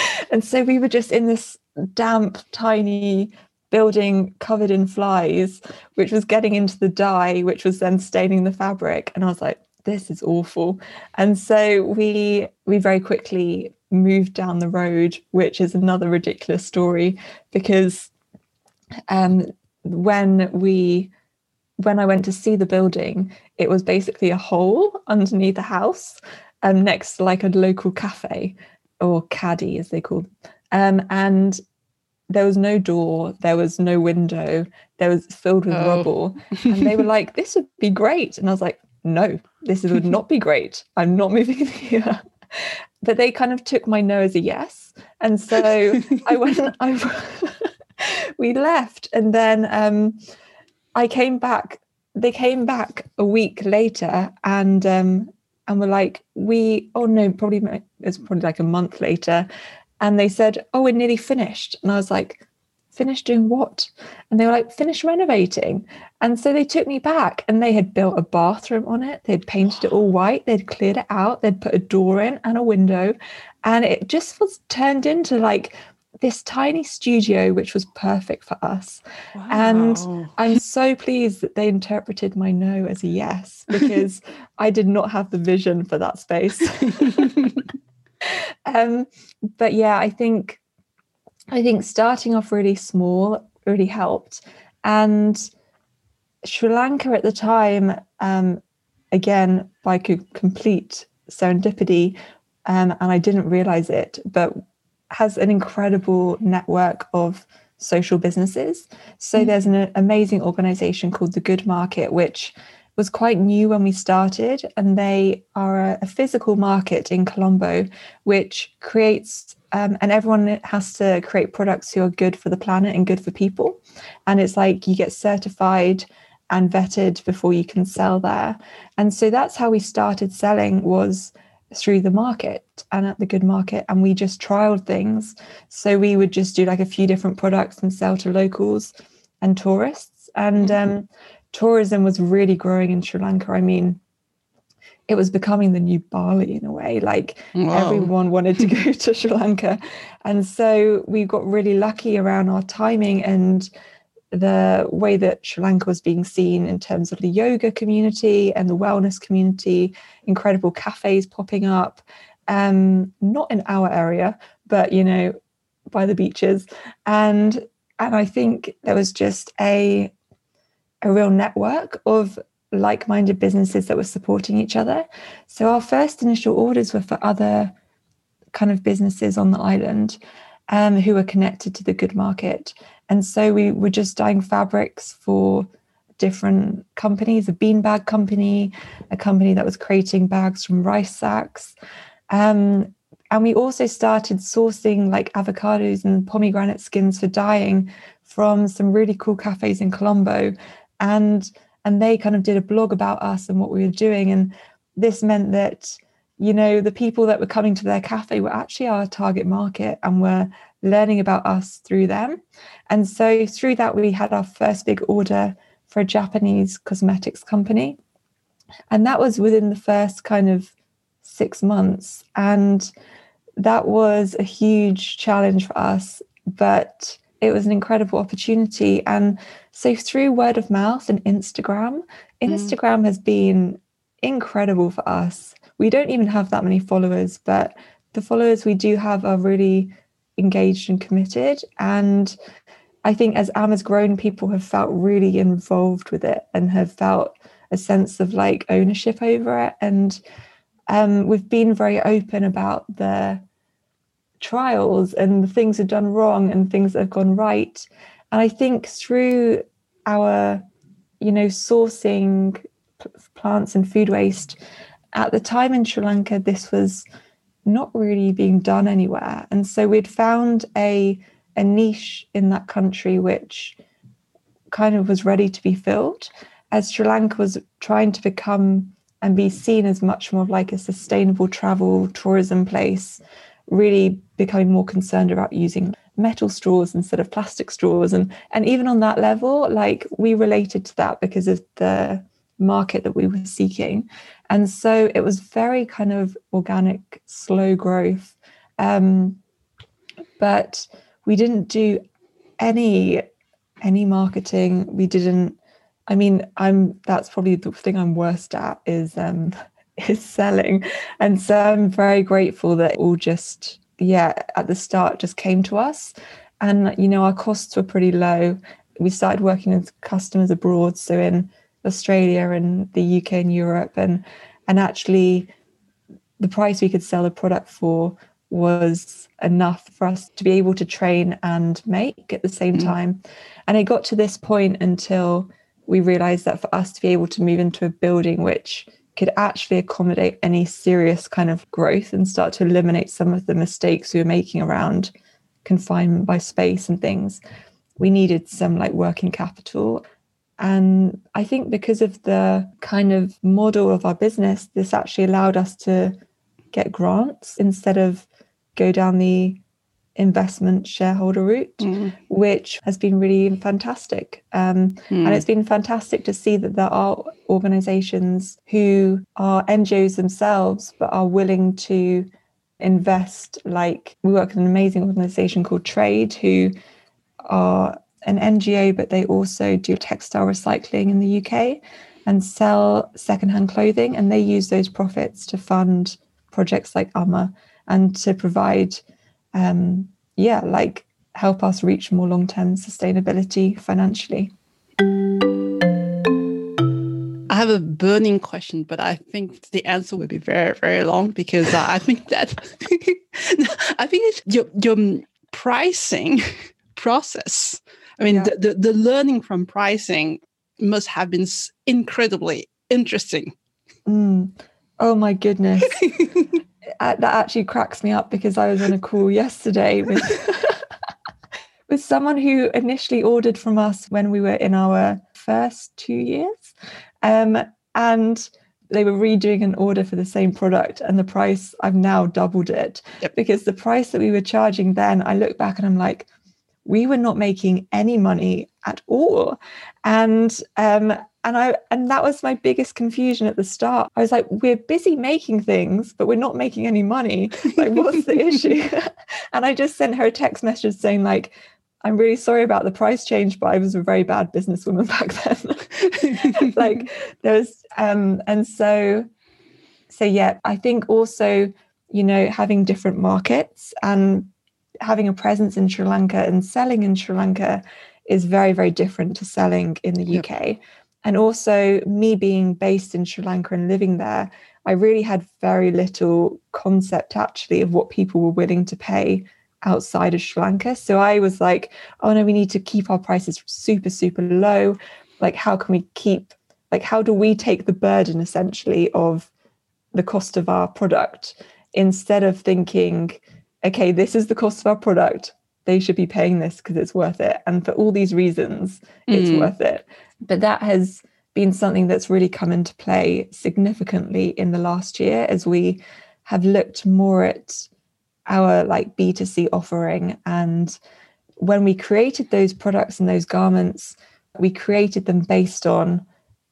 and so we were just in this damp, tiny building covered in flies, which was getting into the dye, which was then staining the fabric. And I was like, this is awful. And so we we very quickly moved down the road, which is another ridiculous story because um, when we when I went to see the building, it was basically a hole underneath the house, um, next to like a local cafe or caddy as they call them. Um, and there was no door, there was no window, there was filled with oh. rubble. And they were like, this would be great. And I was like, no, this would not be great. I'm not moving here. But they kind of took my no as a yes. And so I went, I, we left. And then um, I came back, they came back a week later and um, and were like, we, oh no, probably it's probably like a month later and they said, Oh, we're nearly finished. And I was like, Finished doing what? And they were like, Finished renovating. And so they took me back and they had built a bathroom on it. They'd painted it all white. They'd cleared it out. They'd put a door in and a window. And it just was turned into like this tiny studio, which was perfect for us. Wow. And I'm so pleased that they interpreted my no as a yes because I did not have the vision for that space. um, but yeah, I think I think starting off really small really helped. And Sri Lanka at the time, um, again, by complete serendipity, um, and I didn't realize it, but has an incredible network of social businesses. So mm-hmm. there's an amazing organization called the Good Market, which was quite new when we started, and they are a, a physical market in Colombo, which creates um, and everyone has to create products who are good for the planet and good for people. And it's like you get certified and vetted before you can sell there. And so that's how we started selling was through the market and at the good market and we just trialed things so we would just do like a few different products and sell to locals and tourists and mm-hmm. um, tourism was really growing in Sri Lanka. I mean, it was becoming the new Bali in a way. Like wow. everyone wanted to go to Sri Lanka. And so we got really lucky around our timing and the way that Sri Lanka was being seen in terms of the yoga community and the wellness community, incredible cafes popping up. Um, not in our area, but you know, by the beaches. And and I think there was just a a real network of like minded businesses that were supporting each other. So our first initial orders were for other kind of businesses on the island um, who were connected to the good market. And so we were just dyeing fabrics for different companies a beanbag company, a company that was creating bags from rice sacks. Um, and we also started sourcing like avocados and pomegranate skins for dyeing from some really cool cafes in Colombo and and they kind of did a blog about us and what we were doing and this meant that you know the people that were coming to their cafe were actually our target market and were learning about us through them and so through that we had our first big order for a japanese cosmetics company and that was within the first kind of six months and that was a huge challenge for us but it was an incredible opportunity. And so through word of mouth and Instagram, mm. Instagram has been incredible for us. We don't even have that many followers, but the followers we do have are really engaged and committed. And I think as Amma has grown, people have felt really involved with it and have felt a sense of like ownership over it. And um, we've been very open about the trials and the things have done wrong and things that have gone right. And I think through our, you know, sourcing plants and food waste, at the time in Sri Lanka, this was not really being done anywhere. And so we'd found a, a niche in that country which kind of was ready to be filled as Sri Lanka was trying to become and be seen as much more like a sustainable travel tourism place really becoming more concerned about using metal straws instead of plastic straws and and even on that level like we related to that because of the market that we were seeking and so it was very kind of organic slow growth um, but we didn't do any any marketing we didn't i mean i'm that's probably the thing i'm worst at is um is selling. And so I'm very grateful that all just, yeah, at the start just came to us. And, you know, our costs were pretty low. We started working with customers abroad, so in Australia and the UK and Europe. And, and actually, the price we could sell a product for was enough for us to be able to train and make at the same mm. time. And it got to this point until we realized that for us to be able to move into a building which could actually accommodate any serious kind of growth and start to eliminate some of the mistakes we were making around confinement by space and things, we needed some like working capital. And I think because of the kind of model of our business, this actually allowed us to get grants instead of go down the investment shareholder route, mm. which has been really fantastic. Um, mm. And it's been fantastic to see that there are organizations who are NGOs themselves, but are willing to invest. Like we work with an amazing organization called TRAID, who are an NGO, but they also do textile recycling in the UK and sell secondhand clothing. And they use those profits to fund projects like Amma and to provide um, yeah, like help us reach more long term sustainability financially. I have a burning question, but I think the answer will be very, very long because uh, I think that I think your, your pricing process. I mean, yeah. the, the, the learning from pricing must have been incredibly interesting. Mm. Oh my goodness. that actually cracks me up because I was on a call yesterday with with someone who initially ordered from us when we were in our first two years, um, and they were redoing an order for the same product, and the price I've now doubled it yep. because the price that we were charging then, I look back and I'm like, we were not making any money at all, and um, and i and that was my biggest confusion at the start. I was like we're busy making things but we're not making any money. Like what's the issue? And i just sent her a text message saying like i'm really sorry about the price change but i was a very bad businesswoman back then. Like there was um and so so yeah i think also you know having different markets and having a presence in sri lanka and selling in sri lanka is very very different to selling in the yep. uk and also, me being based in Sri Lanka and living there, I really had very little concept actually of what people were willing to pay outside of Sri Lanka. So I was like, oh no, we need to keep our prices super, super low. Like, how can we keep, like, how do we take the burden essentially of the cost of our product instead of thinking, okay, this is the cost of our product. they should be paying this because it's worth it. And for all these reasons, it's mm. worth it. But that has been something that's really come into play significantly in the last year as we have looked more at our like B2C offering. And when we created those products and those garments, we created them based on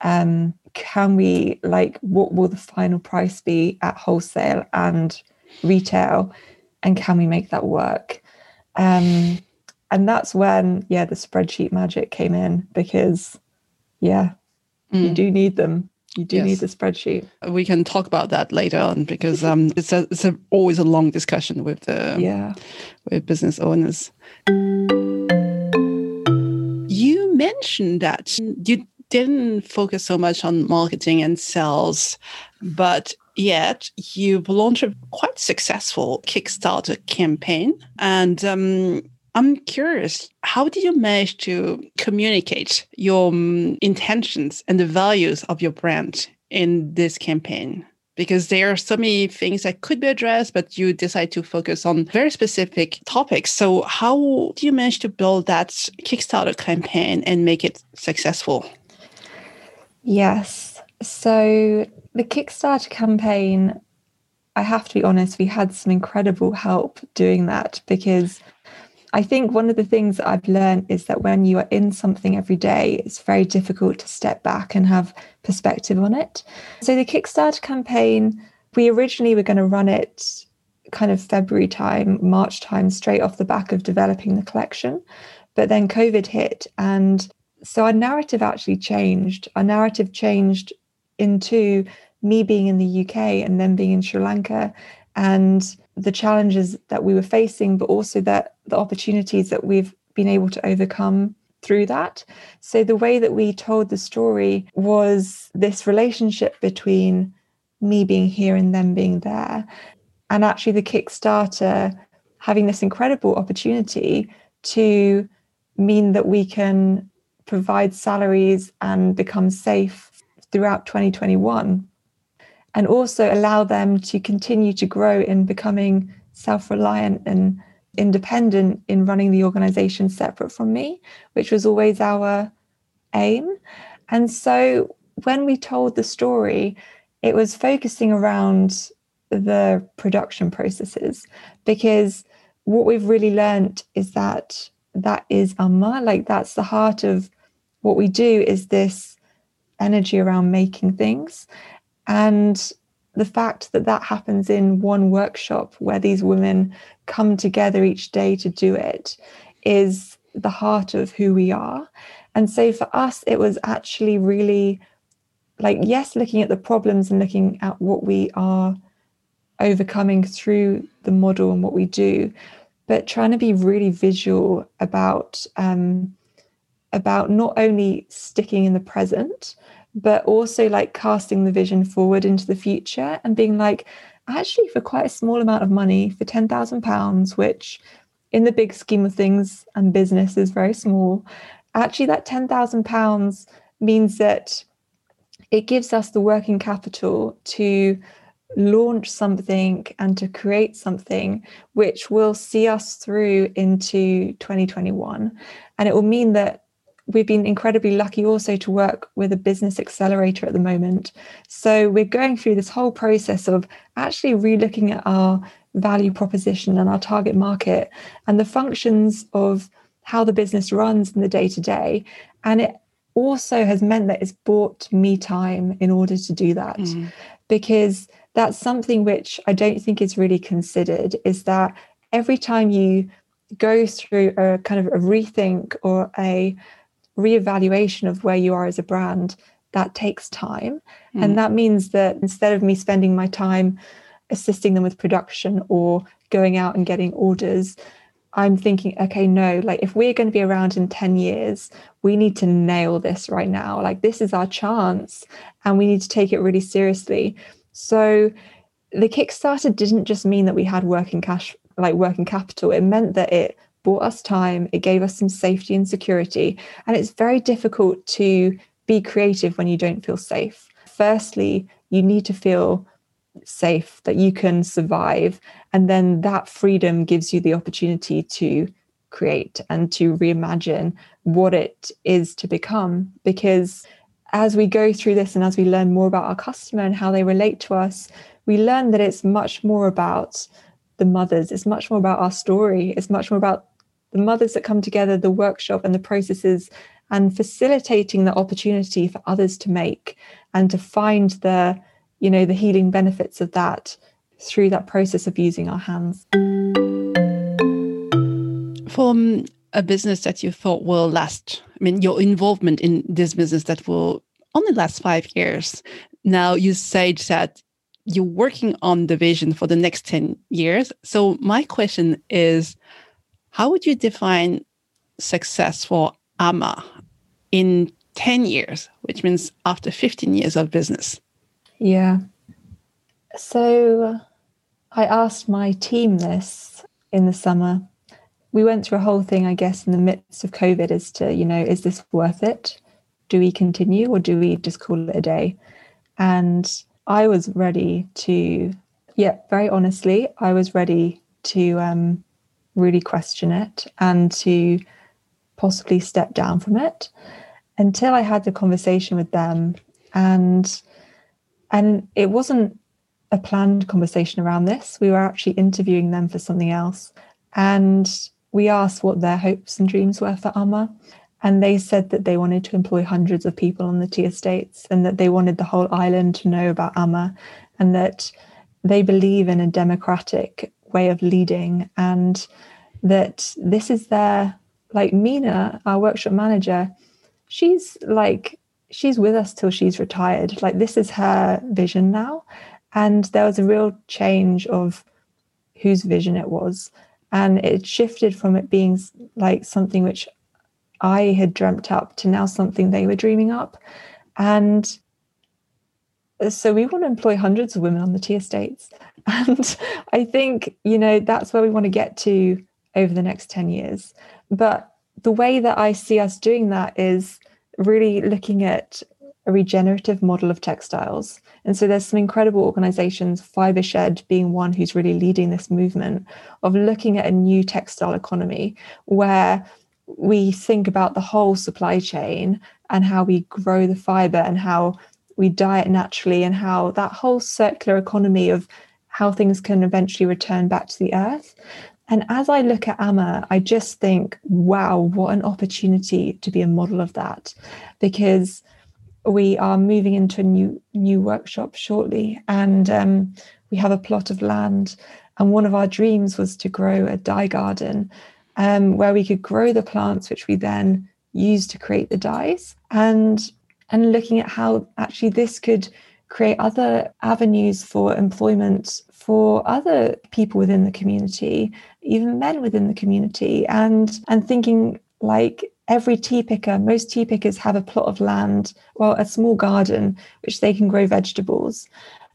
um, can we like what will the final price be at wholesale and retail and can we make that work? Um, and that's when yeah the spreadsheet magic came in because yeah mm. you do need them. You do yes. need the spreadsheet. We can talk about that later on because um, it's, a, it's a, always a long discussion with the yeah. with business owners. You mentioned that you didn't focus so much on marketing and sales, but yet you've launched a quite successful Kickstarter campaign. And um, I'm curious, how did you manage to communicate your um, intentions and the values of your brand in this campaign? Because there are so many things that could be addressed, but you decide to focus on very specific topics. So, how do you manage to build that Kickstarter campaign and make it successful? Yes. So the Kickstarter campaign, I have to be honest, we had some incredible help doing that because I think one of the things that I've learned is that when you are in something every day, it's very difficult to step back and have perspective on it. So the Kickstarter campaign, we originally were going to run it kind of February time, March time, straight off the back of developing the collection. But then COVID hit and so our narrative actually changed. Our narrative changed into me being in the UK and then being in Sri Lanka and the challenges that we were facing, but also that the opportunities that we've been able to overcome through that. So the way that we told the story was this relationship between me being here and them being there. And actually the Kickstarter having this incredible opportunity to mean that we can provide salaries and become safe throughout 2021 and also allow them to continue to grow in becoming self-reliant and independent in running the organization separate from me which was always our aim. And so when we told the story it was focusing around the production processes because what we've really learned is that that is amma like that's the heart of what we do is this energy around making things. And the fact that that happens in one workshop where these women come together each day to do it is the heart of who we are. And so for us, it was actually really like, yes, looking at the problems and looking at what we are overcoming through the model and what we do, but trying to be really visual about um, about not only sticking in the present, but also like casting the vision forward into the future and being like, actually, for quite a small amount of money, for £10,000, which in the big scheme of things and business is very small, actually, that £10,000 means that it gives us the working capital to launch something and to create something which will see us through into 2021. And it will mean that we've been incredibly lucky also to work with a business accelerator at the moment. So we're going through this whole process of actually relooking at our value proposition and our target market and the functions of how the business runs in the day to day. And it also has meant that it's bought me time in order to do that mm. because that's something which I don't think is really considered is that every time you go through a kind of a rethink or a reevaluation of where you are as a brand, that takes time. Mm. And that means that instead of me spending my time assisting them with production or going out and getting orders, I'm thinking, okay, no, like if we're going to be around in 10 years, we need to nail this right now. Like this is our chance and we need to take it really seriously. So the Kickstarter didn't just mean that we had working cash, like working capital. It meant that it bought us time, it gave us some safety and security. And it's very difficult to be creative when you don't feel safe. Firstly, you need to feel safe that you can survive. And then that freedom gives you the opportunity to create and to reimagine what it is to become. Because as we go through this and as we learn more about our customer and how they relate to us, we learn that it's much more about the mothers, it's much more about our story, it's much more about the mothers that come together, the workshop and the processes, and facilitating the opportunity for others to make and to find the, you know, the healing benefits of that through that process of using our hands. From a business that you thought will last, I mean, your involvement in this business that will only last five years. Now you said that you're working on the vision for the next 10 years. So my question is, how would you define success for Amma in 10 years, which means after 15 years of business? Yeah. So I asked my team this in the summer. We went through a whole thing, I guess, in the midst of COVID as to, you know, is this worth it? Do we continue or do we just call it a day? And I was ready to, yeah, very honestly, I was ready to um, really question it and to possibly step down from it until I had the conversation with them and and it wasn't a planned conversation around this. We were actually interviewing them for something else. And we asked what their hopes and dreams were for Amma. And they said that they wanted to employ hundreds of people on the tea estates and that they wanted the whole island to know about Amma and that they believe in a democratic way of leading and that this is their like Mina, our workshop manager, she's like she's with us till she's retired. Like this is her vision now. And there was a real change of whose vision it was. And it shifted from it being like something which I had dreamt up to now something they were dreaming up. And uh, so we want to employ hundreds of women on the tea estates. And I think, you know, that's where we want to get to over the next 10 years. But the way that I see us doing that is really looking at a regenerative model of textiles. And so there's some incredible organizations, Fibershed being one who's really leading this movement of looking at a new textile economy where we think about the whole supply chain and how we grow the fiber and how we dye it naturally and how that whole circular economy of how things can eventually return back to the earth. And as I look at Amma, I just think, wow, what an opportunity to be a model of that. Because we are moving into a new new workshop shortly and um, we have a plot of land and one of our dreams was to grow a dye garden um, where we could grow the plants which we then use to create the dyes and and looking at how actually this could create other avenues for employment for other people within the community even men within the community and and thinking like every tea picker, most tea pickers have a plot of land, well, a small garden, which they can grow vegetables.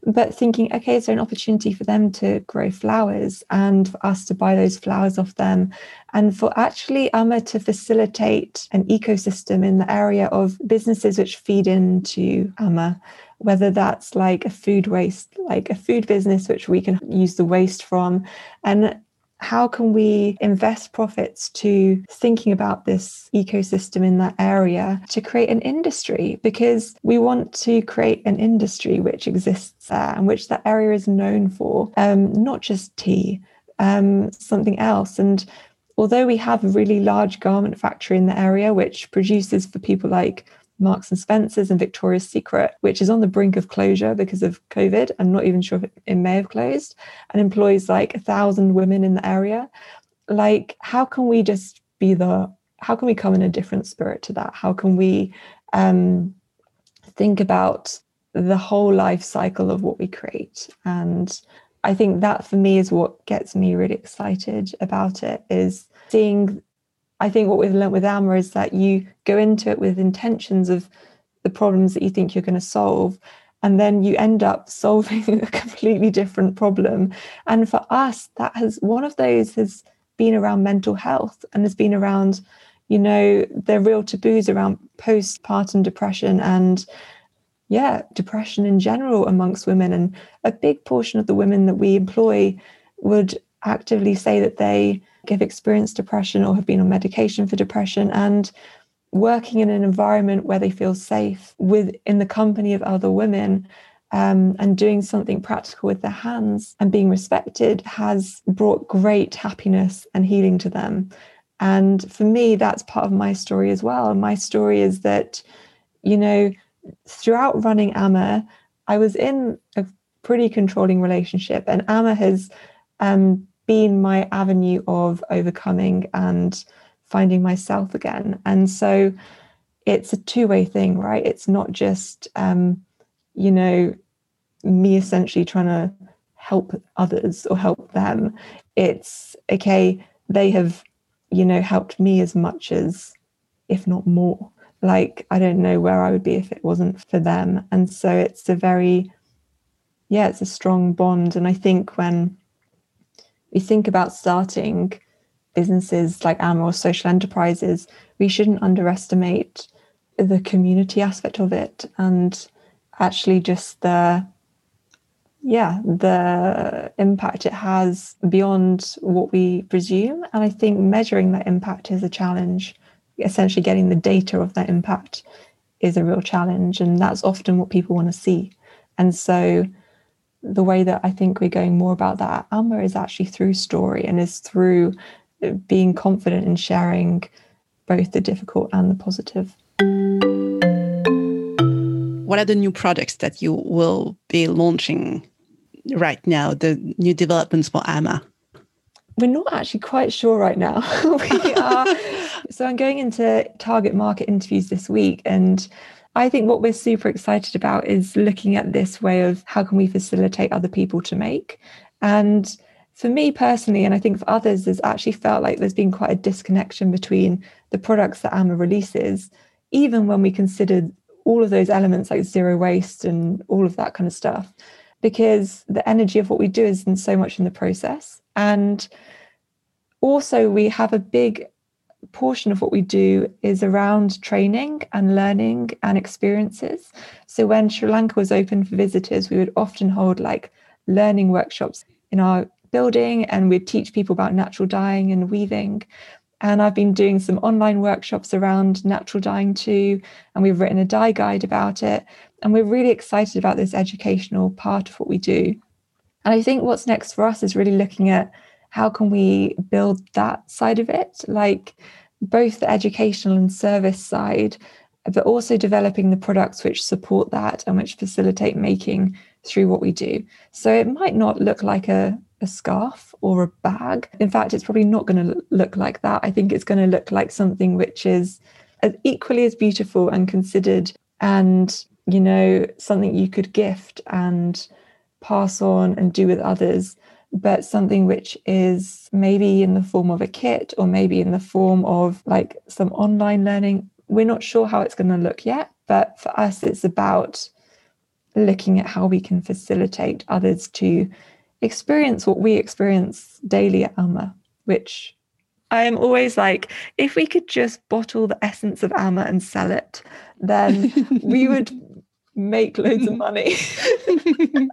But thinking, okay, is there an opportunity for them to grow flowers and for us to buy those flowers off them? And for actually Amma to facilitate an ecosystem in the area of businesses which feed into Amma, whether that's like a food waste, like a food business which we can use the waste from. And how can we invest profits to thinking about this ecosystem in that area to create an industry because we want to create an industry which exists there and which that area is known for um, not just tea um, something else and although we have a really large garment factory in the area which produces for people like Marks and Spencers and Victoria's Secret, which is on the brink of closure because of COVID. I'm not even sure if it may have closed and employs like a thousand women in the area. Like, how can we just be the, how can we come in a different spirit to that? How can we um, think about the whole life cycle of what we create? And I think that for me is what gets me really excited about it is seeing I think what we've learned with Amma is that you go into it with intentions of the problems that you think you're going to solve. And then you end up solving a completely different problem. And for us, that has one of those has been around mental health and has been around, you know, the real taboos around postpartum depression and yeah, depression in general amongst women. And a big portion of the women that we employ would actively say that they have experienced depression or have been on medication for depression and working in an environment where they feel safe with in the company of other women um, and doing something practical with their hands and being respected has brought great happiness and healing to them. And for me, that's part of my story as well. My story is that, you know, throughout running Amma, I was in a pretty controlling relationship, and Amma has um, been my avenue of overcoming and finding myself again. And so it's a two way thing, right? It's not just, um, you know, me essentially trying to help others or help them. It's okay, they have, you know, helped me as much as, if not more. Like, I don't know where I would be if it wasn't for them. And so it's a very, yeah, it's a strong bond. And I think when we think about starting businesses like Amma or social enterprises, we shouldn't underestimate the community aspect of it and actually just the yeah the impact it has beyond what we presume. And i think measuring that impact is a challenge. Essentially getting the data of that impact is a real challenge and that's often what people want to see. And so the way that i think we're going more about that at Amma is actually through story and is through uh, being confident in sharing both the difficult and the positive what are the new products that you will be launching right now, the new developments for Amma? We're not actually quite sure right now. we are. so I'm going into target market interviews this week and I think what we're super excited about is looking at this way of how can we facilitate other people to make. And for me personally, and I think for others, there's actually felt like there's been quite a disconnection between the products that Amma releases, even when we consider all of those elements like zero waste and all of that kind of stuff because the energy of what we do is in so much in the process. And also, we have a big portion of what we do is around training and learning and experiences. So, when Sri Lanka was open for visitors, we would often hold like learning workshops in our building and we'd teach people about natural dyeing and weaving. And I've been doing some online workshops around natural dyeing too. And we've written a dye guide about it. And we're really excited about this educational part of what we do. And I think what's next for us is really looking at how can we build that side of it, like both the educational and service side, but also developing the products which support that and which facilitate making through what we do. So it might not look like a, a scarf or a bag. In fact, it's probably not going to look like that. I think it's going to look like something which is as equally as beautiful and considered and you know, something you could gift and pass on and do with others, but something which is maybe in the form of a kit or maybe in the form of like some online learning. We're not sure how it's going to look yet, but for us, it's about looking at how we can facilitate others to experience what we experience daily at Amma, which I am always like, if we could just bottle the essence of Amma and sell it, then we would make loads of money.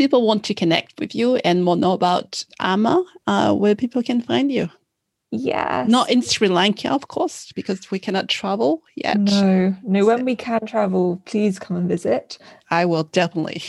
people want to connect with you and more know about Amma, uh, where people can find you. Yeah. Not in Sri Lanka, of course, because we cannot travel yet. No, no. When we can travel, please come and visit. I will definitely.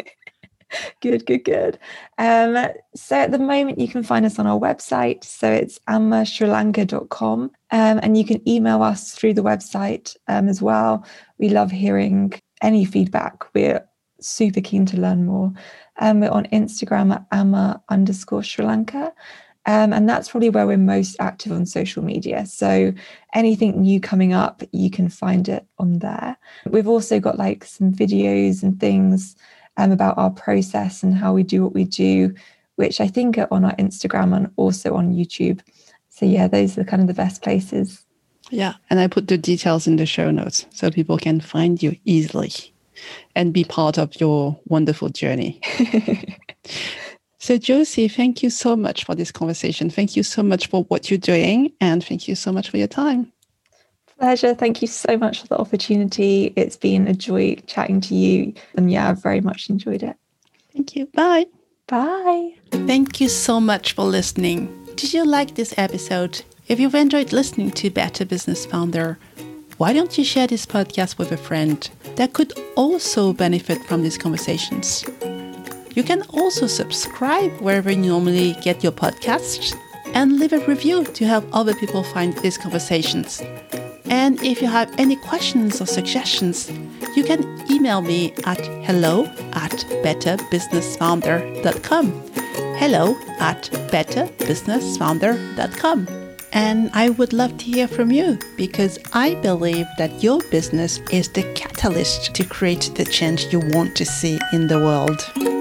good, good, good. Um, so at the moment, you can find us on our website. So it's ammasrilanka.com. Um, and you can email us through the website um, as well. We love hearing any feedback. We're super keen to learn more. Um, we're on Instagram at amma underscore Sri Lanka. Um, and that's probably where we're most active on social media. So anything new coming up, you can find it on there. We've also got like some videos and things um, about our process and how we do what we do, which I think are on our Instagram and also on YouTube. So, yeah, those are kind of the best places. Yeah. And I put the details in the show notes so people can find you easily and be part of your wonderful journey. so, Josie, thank you so much for this conversation. Thank you so much for what you're doing. And thank you so much for your time. Pleasure. Thank you so much for the opportunity. It's been a joy chatting to you. And yeah, I've very much enjoyed it. Thank you. Bye. Bye. Thank you so much for listening. Did you like this episode? If you've enjoyed listening to Better Business Founder, why don't you share this podcast with a friend that could also benefit from these conversations? You can also subscribe wherever you normally get your podcasts and leave a review to help other people find these conversations. And if you have any questions or suggestions, you can email me at hello at betterbusinessfounder.com. Hello at betterbusinessfounder.com. And I would love to hear from you because I believe that your business is the catalyst to create the change you want to see in the world.